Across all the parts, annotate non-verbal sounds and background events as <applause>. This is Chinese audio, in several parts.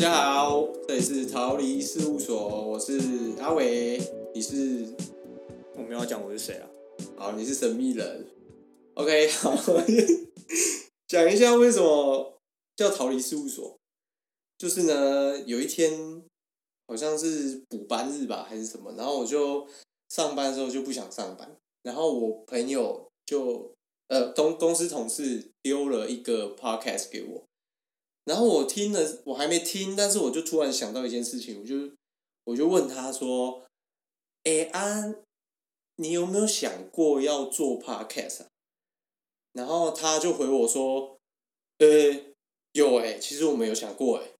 大家好，这里是逃离事务所，我是阿伟，你是我没有要讲我是谁啊？好，你是神秘人。OK，好，讲一下为什么叫逃离事务所。就是呢，有一天好像是补班日吧，还是什么，然后我就上班的时候就不想上班，然后我朋友就呃公公司同事丢了一个 podcast 给我，然后我听了，我还没听，但是我就突然想到一件事情，我就我就问他说：“哎安，你有没有想过要做 podcast？” 然后他就回我说：“呃，有哎、其实我们有想过哎。”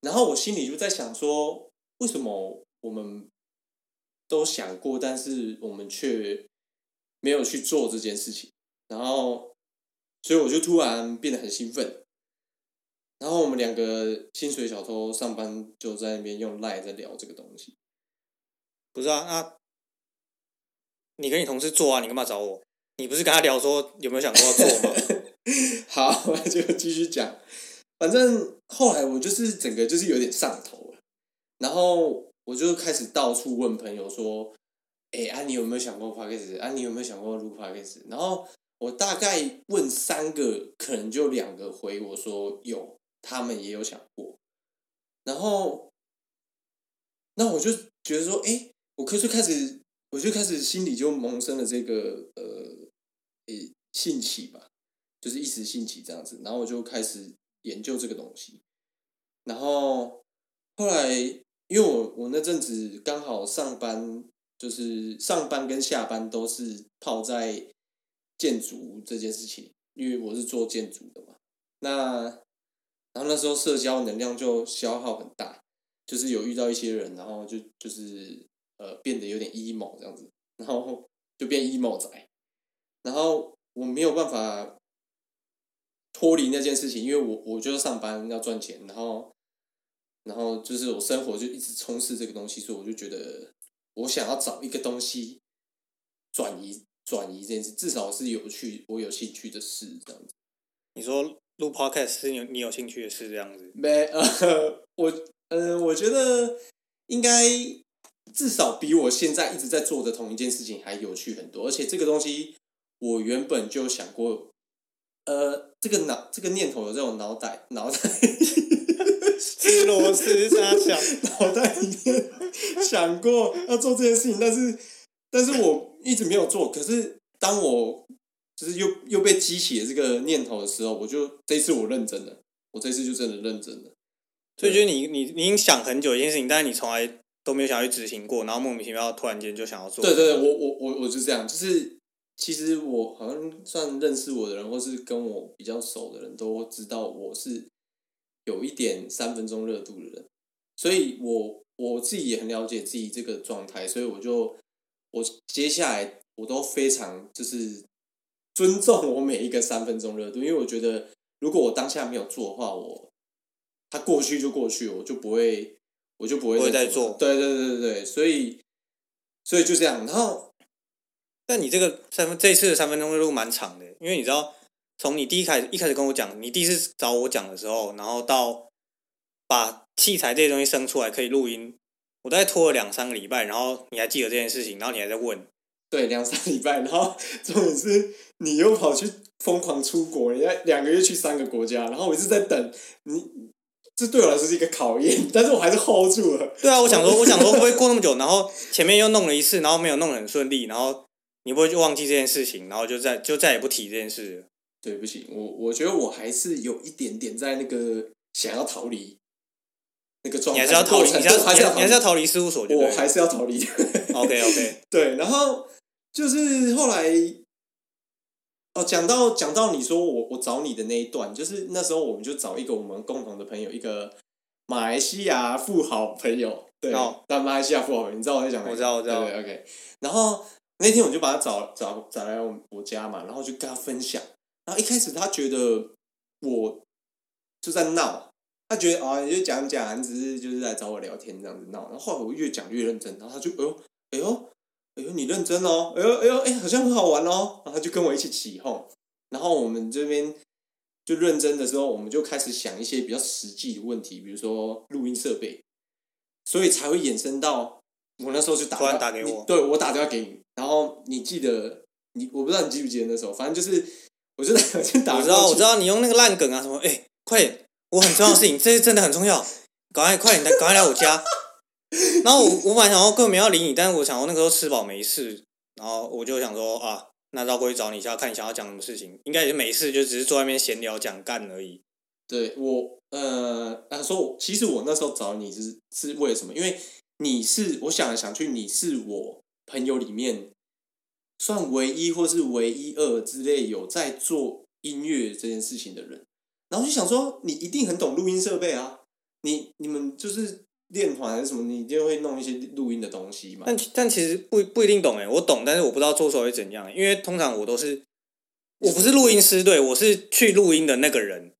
然后我心里就在想说，为什么我们都想过，但是我们却没有去做这件事情？然后，所以我就突然变得很兴奋。然后我们两个薪水小偷上班就在那边用赖在聊这个东西。不是啊，那你跟你同事做啊，你干嘛找我？你不是跟他聊说有没有想过要做吗？<laughs> 好，我就继续讲。反正后来我就是整个就是有点上头了，然后我就开始到处问朋友说：“哎、啊，你有没有想过 p o d c a s 啊，你有没有想过录 p o d c a s 然后我大概问三个，可能就两个回我说有，他们也有想过。然后，那我就觉得说，哎、我可就开始，我就开始心里就萌生了这个呃，呃兴起吧，就是一时兴起这样子，然后我就开始研究这个东西，然后后来因为我我那阵子刚好上班，就是上班跟下班都是泡在建筑这件事情，因为我是做建筑的嘛，那然后那时候社交能量就消耗很大，就是有遇到一些人，然后就就是呃变得有点 emo 这样子，然后就变 emo 仔，然后我没有办法脱离那件事情，因为我我就是上班要赚钱，然后然后就是我生活就一直充斥这个东西，所以我就觉得我想要找一个东西转移转移这件事，至少是有趣我有兴趣的事这样子。你说录 podcast 是你有你有兴趣的事这样子？没呃，我呃，我觉得应该至少比我现在一直在做的同一件事情还有趣很多，而且这个东西我原本就想过，呃，这个脑这个念头有在我脑袋脑袋 <laughs> 吃螺丝沙想，<laughs> 脑袋里面想过要做这件事情，但是但是我一直没有做。可是当我就是又又被激起了这个念头的时候，我就这一次我认真了，我这次就真的认真了。所以就是你你你已经想很久一件事情，但是你从来都没有想要去执行过，然后莫名其妙突然间就想要做。对对对，我我我我就这样，就是其实我好像算认识我的人，或是跟我比较熟的人都知道我是有一点三分钟热度的人，所以我我自己也很了解自己这个状态，所以我就我接下来我都非常就是尊重我每一个三分钟热度，<laughs> 因为我觉得如果我当下没有做的话，我它过去就过去，我就不会我就不会再再做对对对对对，所以所以就这样，然后但你这个三分这次的三分钟热度蛮长的，因为你知道，从你第一开始一开始跟我讲，你第一次找我讲的时候，然后到把器材这些东西生出来可以录音，我大概拖了两三个礼拜，然后你还记得这件事情，然后你还在问，对，两三礼拜，然后 <laughs> 重点是你又跑去疯狂出国，人家两个月去三个国家，然后我一直在等你，这对我来说是一个考验，<laughs> 但是我还是 hold 住了。对啊，我想说，我想说会不会过那么久，然后前面又弄了一次，然后没有弄得很顺利，然后你会不会就忘记这件事情，然后就再就再也不提这件事了？对不起，我我觉得我还是有一点点在那个想要逃离那个状态，你还是要逃离，你还是要逃离事务所我还是要逃离。<laughs> OK OK，对，然后就是后来，哦，讲到讲到你说我我找你的那一段，就是那时候我们就找一个我们共同的朋友，一个马来西亚富豪朋友，对，哦那马来西亚富豪朋友，你知道我在讲？我知道我知道对对，OK。然后那天我就把他找找找来我我家嘛，然后就跟他分享，然后一开始他觉得我就在闹。他觉得啊，你就讲讲，你只是就是来找我聊天这样子闹。然后后来我越讲越认真，然后他就哎呦哎呦哎呦，你认真哦，哎呦哎呦哎，好像很好玩哦，然后他就跟我一起起哄，然后我们这边就认真的时候，我们就开始想一些比较实际的问题，比如说录音设备，所以才会衍生到我那时候就打突然电话打给我。你对我打电话给你，然后你记得你我不知道你记不记得那时候，反正就是我就打我就打我知道，我知道你用那个烂梗啊，什么哎、快点，我很重要的事情，这是真的很重要，赶快快点来，赶快来我家。然后我我本来想说根本没要理你，但是我想说那个时候吃饱没事，然后我就想说啊，那绕过去找你一下，看你想要讲什么事情，应该也是没事，就只是坐在那边闲聊讲干而已。对我呃，啊说其实我那时候找你是是为了什么？因为你是我想来想去，你是我朋友里面算唯一或是唯一二之类有在做音乐这件事情的人，然后就想说你一定很懂录音设备啊，你你们就是练团还是什么，你一定会弄一些录音的东西嘛。但但其实不不一定懂哎，我懂，但是我不知道做出来会怎样，因为通常我都是我不是录音师，对我是去录音的那个人，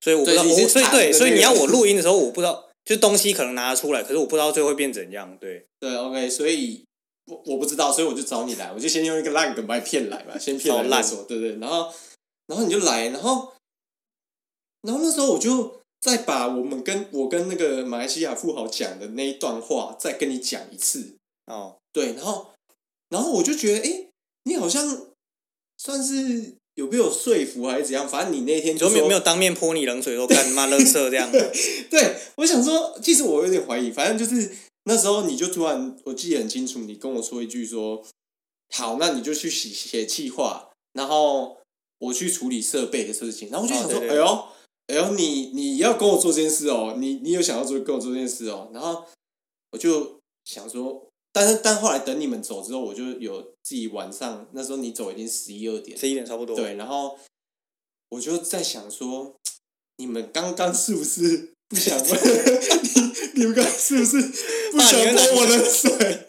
所以我不知道，我所以对，所以你要我录音的时候，我不知道，就东西可能拿得出来，可是我不知道最后会变怎样，对。对，OK，所以我我不知道，所以我就找你来，我就先用一个烂梗把你骗来嘛，<laughs> 先骗来烂再说，对对，然后然后你就来，然后然后那时候我就再把我们跟我跟那个马来西亚富豪讲的那一段话再跟你讲一次，哦，对，然后然后我就觉得，哎，你好像算是有没有说服还是怎样，反正你那天就没有没有当面泼你冷水说干妈垃圾这样，<laughs> 对，我想说，其实我有点怀疑，反正就是那时候你就突然，我记得很清楚，你跟我说一句说，好，那你就去写写计划，然后我去处理设备的事情，然后我就想说，哦对对。哎呦，哎呦，你你要跟我做这件事哦，你你有想要做跟我做这件事哦，然后我就想说，但是但后来等你们走之后，我就有自己晚上那时候你走已经十一二点，十一点差不多。对，然后我就在想说，你们刚刚是不是不想问？<laughs> 你你们刚刚是不是不想怕你会泼我的水？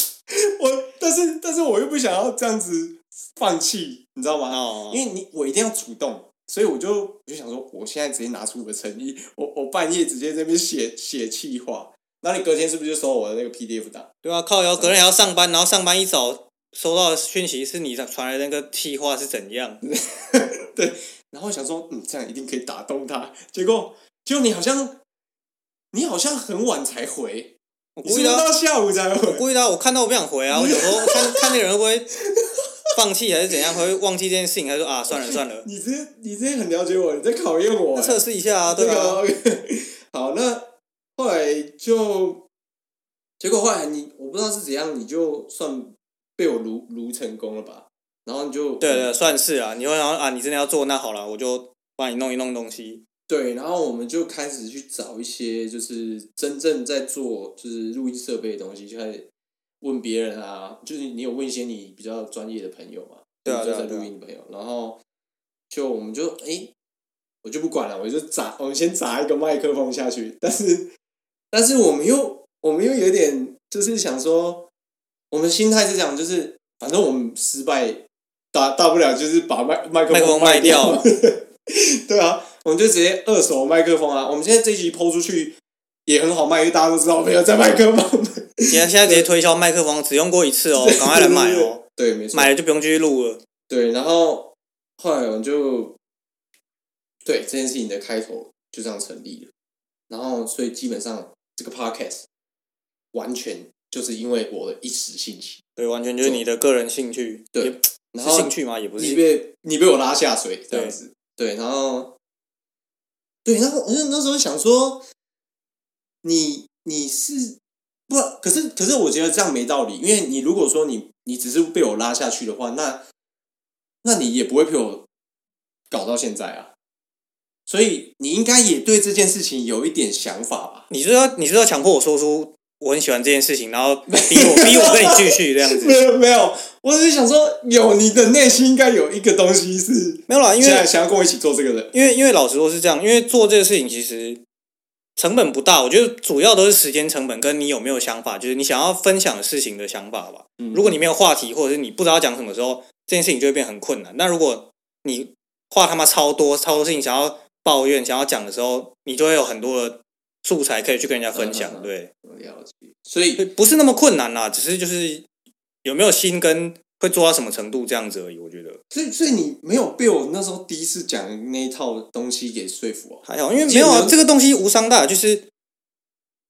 我但是但是我又不想要这样子放弃，你知道吗？哦，因为你我一定要主动，所以我就我就想说，我现在直接拿出我的诚意，我我半夜直接在那边写写气话，那你隔天是不是就收我的那个 PDF 档？对啊，靠然后，隔天还要上班，然后上班一早收到的讯息是你传来的那个气话是怎样？<laughs> 对然后想说，嗯，这样一定可以打动他。结果，结果你好像，你好像很晚才回，我故意的啊，到下午才我回？故意的啊，我看到我不想回啊，<laughs> 我有时候看看那个人会不会放弃还是怎样，会忘记这件事情，还是说啊算了算了，<laughs> 你这你这很了解我，你在考验我、测试一下啊，对这啊，个 <laughs> 好，那后来就，结果后来你我不知道是怎样，你就算被我撸撸成功了吧？然后你就对对，算是啊，你会想啊，你真的要做，那好了，我就帮你弄一弄东西。对，然后我们就开始去找一些就是真正在做就是录音设备的东西，就开始问别人啊，就是你有问一些你比较专业的朋友嘛，对啊就在录音的朋友，然后就我们就诶，我就不管了，我就砸，我们先砸一个麦克风下去，但是但是我们又我们又有点就是想说，我们心态是这样，就是反正我们失败大大不了就是把麦麦克风卖卖掉掉，<laughs> 对啊，我们就直接二手麦克风啊。我们现在这一集抛出去也很好卖，因为大家都知道我们有在麦克风。<laughs> 现在现在直接推销麦克风，只用过一次哦，赶快来买哦，<laughs> 对，没错。买了就不用继续录了。对，然后后来我们就对这件事情的开头就这样成立了。然后，所以基本上这个 podcast 完全就是因为我的一时兴起，对，完全就是你的个人兴趣，对然后是兴趣嘛？也不是你，被你被我拉下水这样子，对，然后对，然后我就那时候想说，你你是不？可是可是我觉得这样没道理，因为你如果说你你只是被我拉下去的话，那那你也不会陪我搞到现在啊。所以你应该也对这件事情有一点想法吧？你是要你是要强迫我说出我很喜欢这件事情，然后 <laughs> 逼我逼我跟你继续这样子没，有没有，我只是想说，有你的内心应该有一个东西是没有啦，因现在为想要跟我一起做这个的。因为因为老实说是这样，因为做这个事情其实成本不大，我觉得主要都是时间成本跟你有没有想法，就是你想要分享的事情的想法吧。嗯如果你没有话题，或者是你不知道讲什么时候，这件事情就会变很困难。那如果你话他妈超多超多事情想要抱怨、想要讲的时候，你就会有很多的素材可以去跟人家分享。嗯嗯嗯对，我了解，所以不是那么困难啦，只是就是有没有心跟会做到什么程度这样子而已。我觉得所以所以你没有被我那时候第一次讲的那一套东西给说服啊。还好，因为没有啊，这个东西无伤大，就是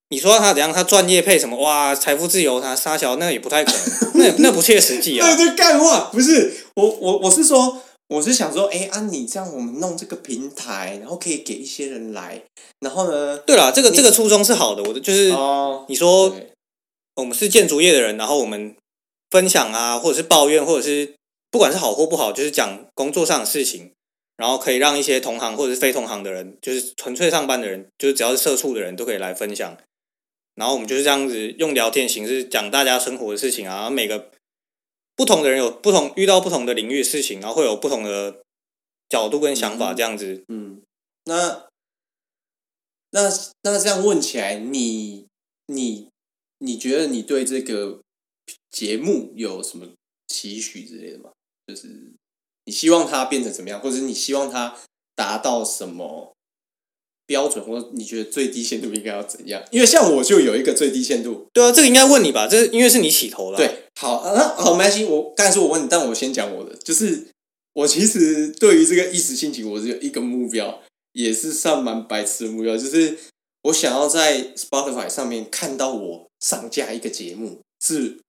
你说他怎样，他赚业配什么哇，财富自由，他沙小那也不太可能，<laughs> 那那不切实际啊对。<laughs> 对，干话不是我我我是说，我是想说，哎、啊，你这样我们弄这个平台，然后可以给一些人来，然后呢，对了，这个你这个初衷是好的，我的就是哦，你说我们是建筑业的人，然后我们分享啊，或者是抱怨，或者是不管是好或不好，就是讲工作上的事情，然后可以让一些同行或者是非同行的人，就是纯粹上班的人，就是只要是社畜的人都可以来分享。然后我们就是这样子用聊天形式讲大家生活的事情啊，每个不同的人有不同遇到不同的领域的事情，然后会有不同的角度跟想法，嗯这样子。嗯，那那那这样问起来，你你你觉得你对这个节目有什么期许之类的吗？就是你希望它变成怎么样，或者是你希望它达到什么标准，或者你觉得最低限度应该要怎样？因为像我就有一个最低限度，对啊，这个应该问你吧，这因为是你起头了、，对，好，啊那好，没关系。我刚才说我问你，但我先讲我的，就是我其实对于这个一时兴起，我只有一个目标，也是算蛮白痴的目标，就是我想要在 Spotify 上面看到我上架一个节目，是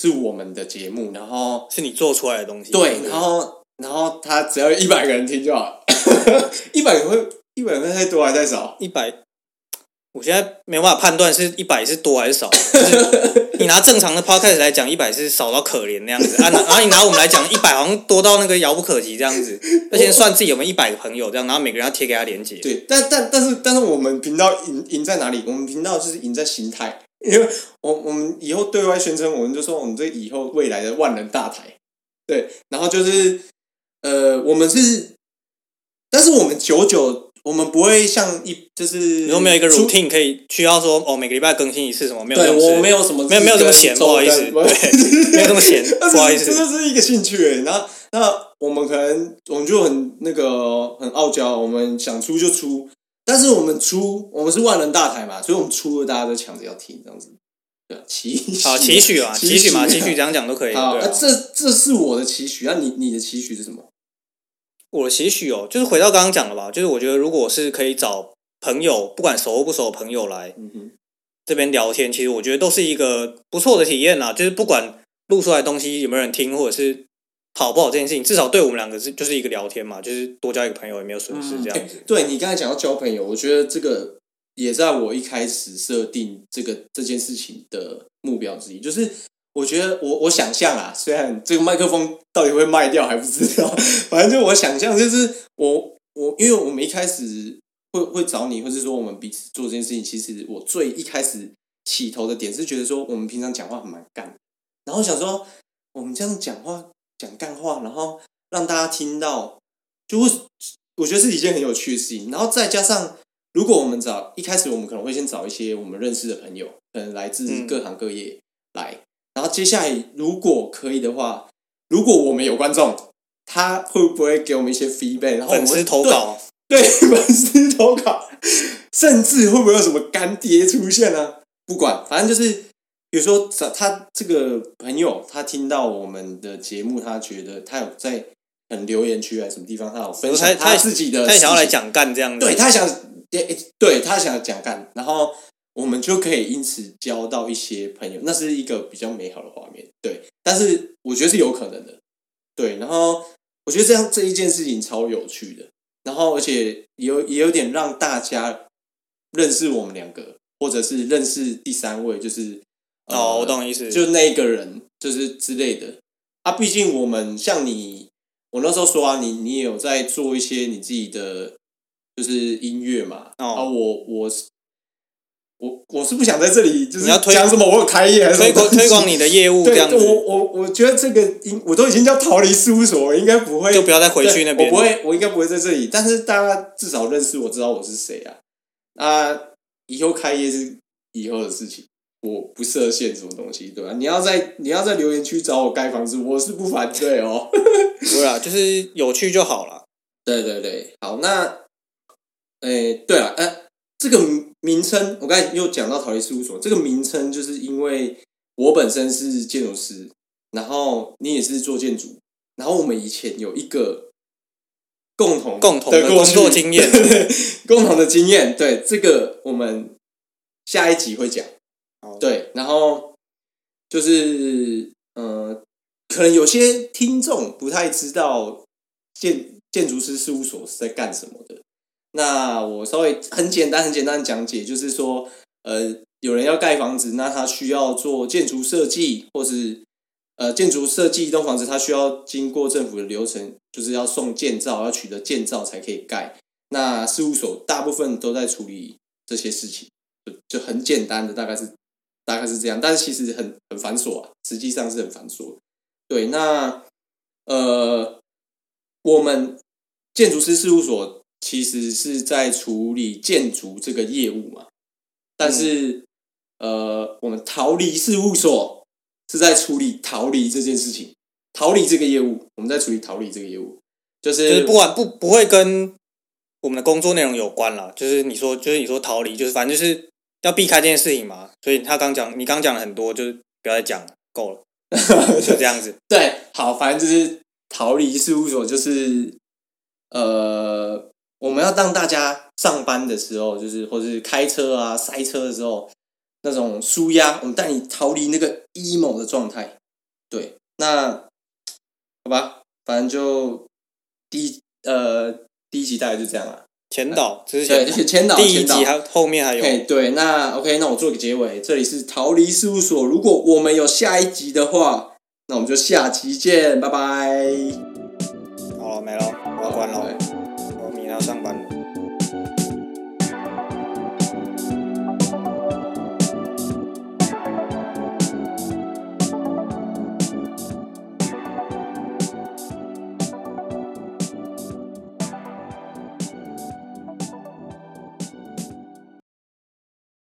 是我们的节目，然后是你做出来的东西。对，然后然后他只要一百个人听就好，<laughs> 一百个会一百个太多还是太少？一百，我现在没办法判断是一百是多还是少。就是 <laughs> 你拿正常的 podcast 来讲，一百是少到可怜那样子啊，拿然后你拿我们来讲，一百好像多到那个遥不可及这样子。那先算自己有没有一百个朋友这样，然后每个人要贴给他连接。对，但但但是但是我们频道赢赢在哪里？我们频道就是赢在心态，因为我我们以后对外宣称，我们就说我们这以后未来的万人大台，对，然后就是呃，我们是，但是我们久久我们不会像一就是你说没有一个 routine 可以需要说哦，每个礼拜更新一次什么？没有这对，我没有什么没有没有这么闲 <laughs> 不好意思对没有这么闲不好意思这就是一个兴趣欸。然后那我们可能我们就很那个很傲娇，我们想出就出，但是我们出我们是万人大台嘛，所以我们出了大家都抢着要听这样子。对啊，期许好期许啊，<laughs> 期许嘛，期期许这样讲都可以。好，对啊这这是我的期许，那你你的期许是什么？我的期许哦，就是回到刚刚讲的吧，就是我觉得如果是可以找朋友，不管熟不熟的朋友来这边聊天，其实我觉得都是一个不错的体验啦。就是不管录出来的东西有没有人听，或者是好不好这件事情，至少对我们两个是就是一个聊天嘛，就是多交一个朋友也没有损失这样子。对你刚才讲到交朋友，我觉得这个也在我一开始设定这个这件事情的目标之一，就是我觉得我我想象啊，虽然这个麦克风到底会卖掉还不知道，反正就我想象就是我我因为我们一开始会会找你，或是说我们彼此做这件事情，其实我最一开始起头的点是觉得说我们平常讲话很蛮干，然后想说我们这样讲话讲干话，然后让大家听到，就会我觉得是一件很有趣的事情。然后再加上，如果我们找一开始我们可能会先找一些我们认识的朋友，可能来自嗯各行各业来，然后接下来如果可以的话，如果我们有观众，他会不会给我们一些 feedback？然后我们粉丝投稿，对对 <laughs> 粉丝投稿，甚至会不会有什么干爹出现呢？不管，反正就是，比如说找他这个朋友，他听到我们的节目，他觉得他有在很留言区还是什么地方，他有分享他他自己的，他也想要来，讲干这样子。对他想，诶对他想讲干，然后我们就可以因此交到一些朋友，那是一个比较美好的画面。对，但是我觉得是有可能的。对，然后我觉得这样这一件事情超有趣的，然后而且也有也有点让大家认识我们两个，或者是认识第三位，就是哦，我呃懂你意思。就那一个人，就是之类的啊。毕竟我们像你，我那时候说啊，你你也有在做一些你自己的就是音乐嘛。哦啊，我我是我我是不想在这里就是你要推讲什么我有开业还是推广推广你的业务这，样子，我我我觉得这个应我都已经叫逃离事务所，我应该不会就不要再回去那边。我不会，我应该不会在这里。但是大家至少认识我，知道我是谁啊。啊，以后开业是以后的事情，我不设限什么东西，对吧？你要在你要在留言区找我盖房子，我是不反对哦。<laughs> 对啊，就是有趣就好了。对对对，好，那，诶，对了，呃，这个名称我刚才又讲到陶艺事务所，这个名称就是因为我本身是建筑师，然后你也是做建筑，然后我们以前有一个共同共同的工作经验 <laughs> 共同的经验，对这个我们下一集会讲。对，然后就是呃，可能有些听众不太知道建建筑师事务所是在干什么的。那我稍微很简单、很简单的讲解，就是说，呃，有人要盖房子，那他需要做建筑设计，或是呃建筑设计一栋房子，它需要经过政府的流程，就是要送建造，要取得建造才可以盖。那事务所大部分都在处理这些事情，就就很简单的，大概是大概是这样，但是其实很很繁琐啊，实际上是很繁琐。对，那呃，我们建筑师事务所其实是在处理建筑这个业务嘛，但是、呃，我们逃离事务所是在处理逃离这件事情，逃离这个业务，我们在处理逃离这个业务，就是就是不管不不会跟我们的工作内容有关啦，就是你说就是你说逃离，就是反正就是要避开这件事情嘛。所以他刚讲，你刚讲了很多，就是不要再讲了，够了，<laughs> 就这样子。对，好，反正就是逃离事务所，就是呃，我们要让大家上班的时候，就是或者是开车啊、塞车的时候，那种舒压，我们带你逃离那个 emo 的状态。对，那好吧，反正就第一呃第一集大概就这样了。前导之对，前就是签到第一集还后面还有嘿，对，那 OK，那我做个结尾。这里是逃离事务所，如果我们有下一集的话，那我们就下期见，拜拜。